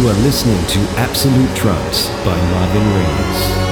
You are listening to Absolute Trance by Marvin Reeves.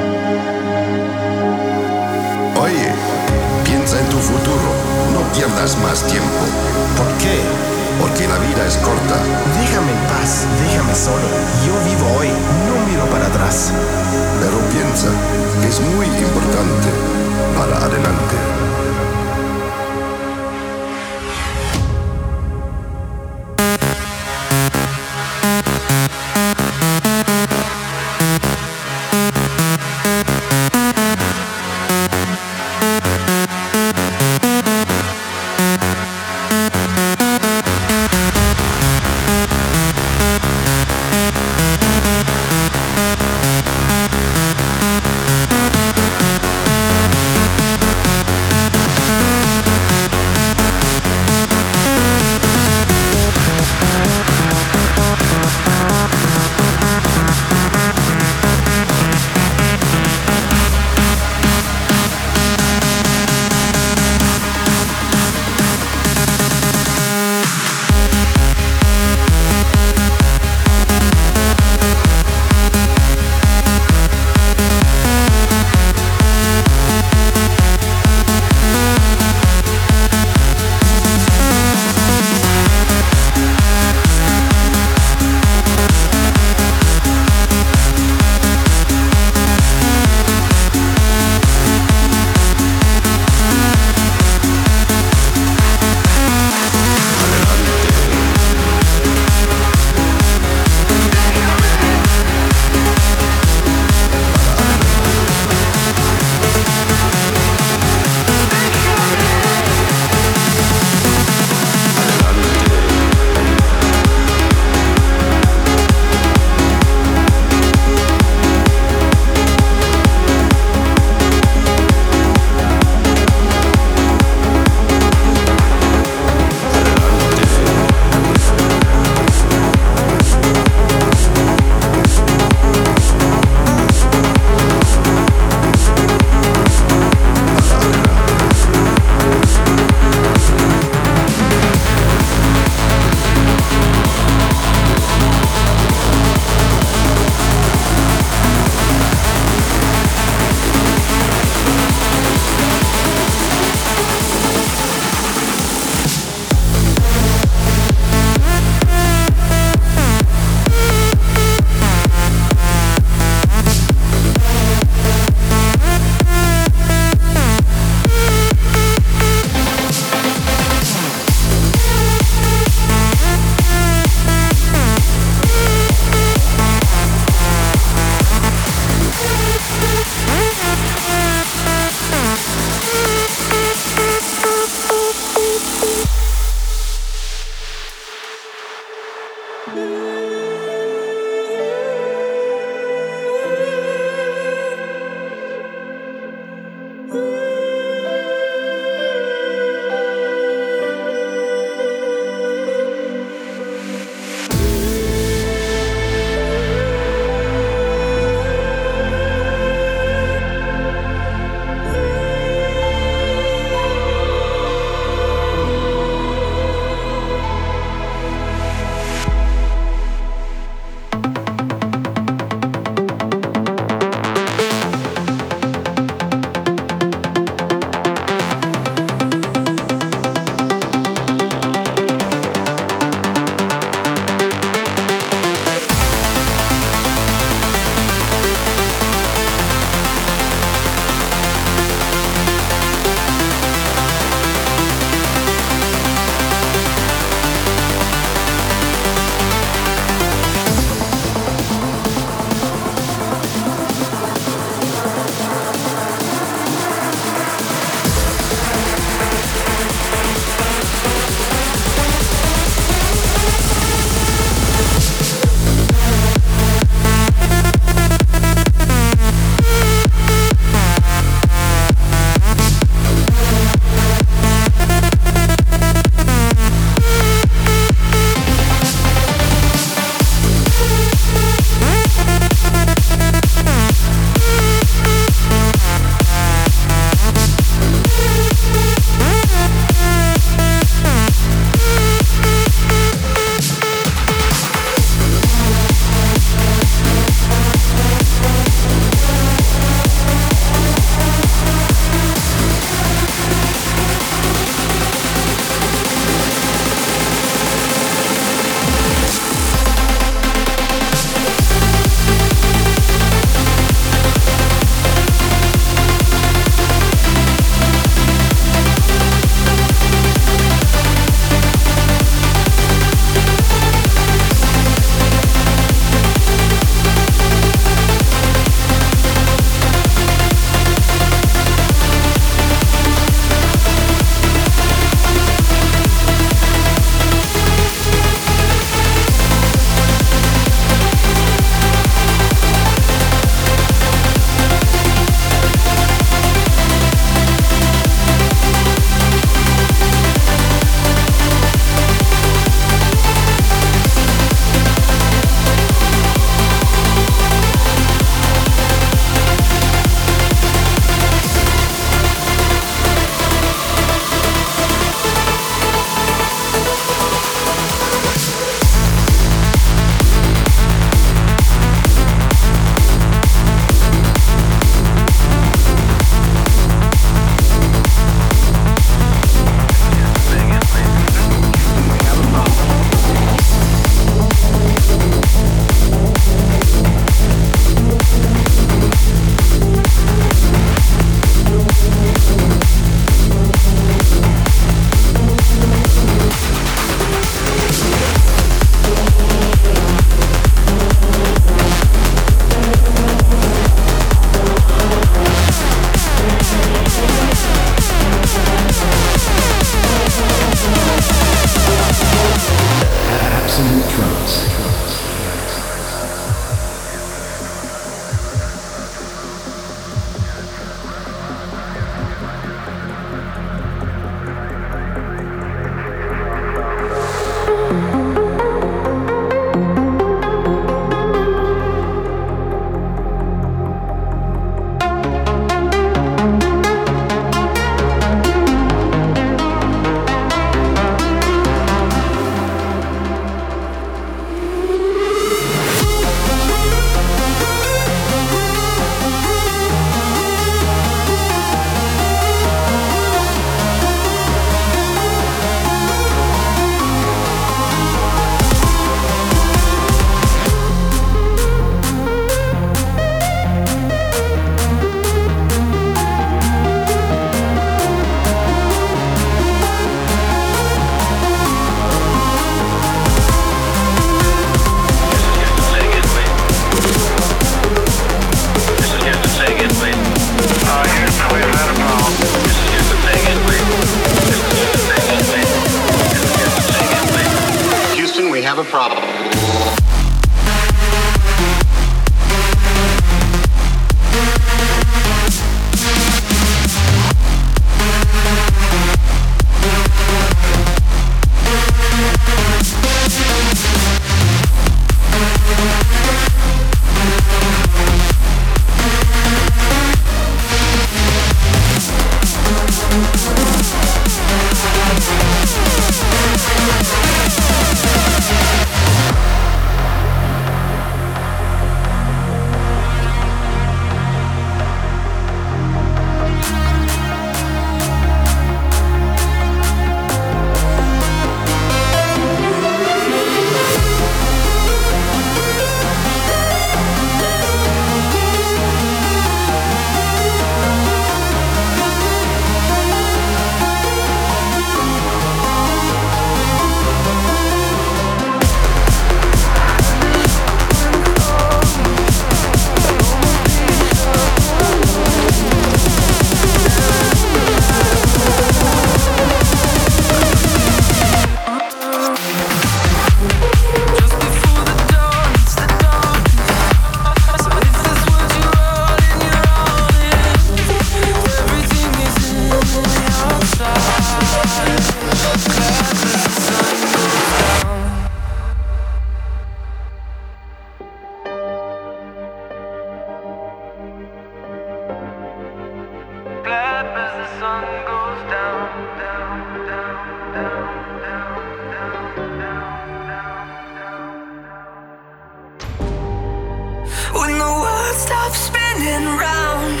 When the world stops spinning round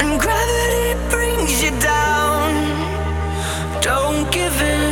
and gravity brings you down, don't give in.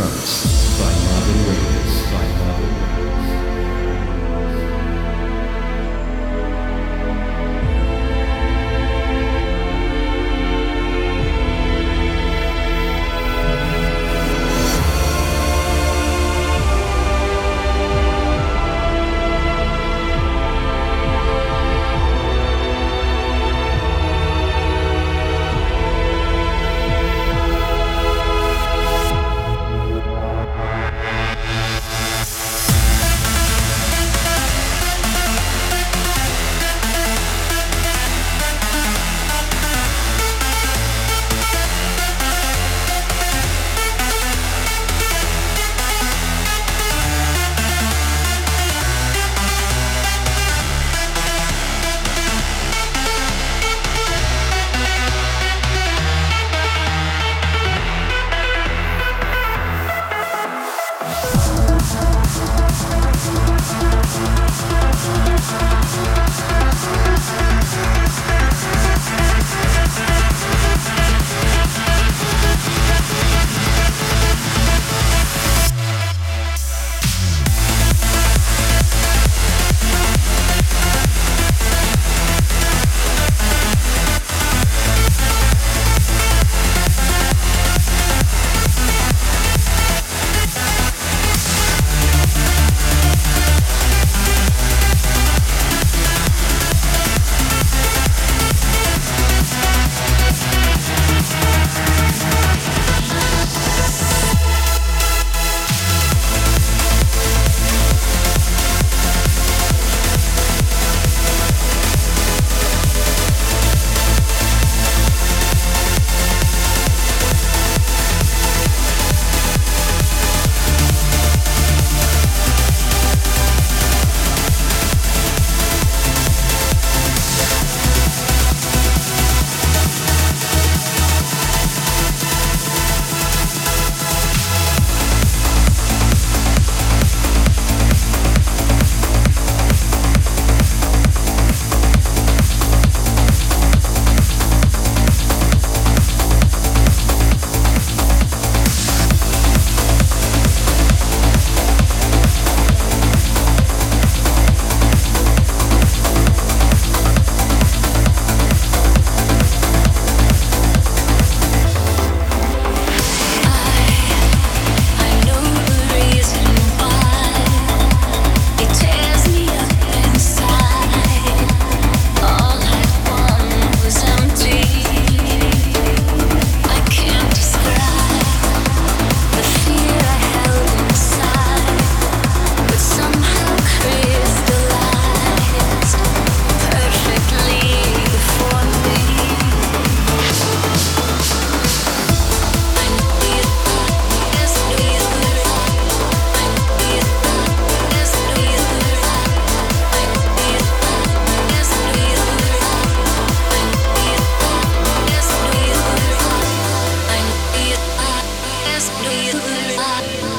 Absolute do you love?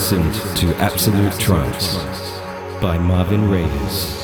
Listened to Absolute Trance by Marvin Reyes.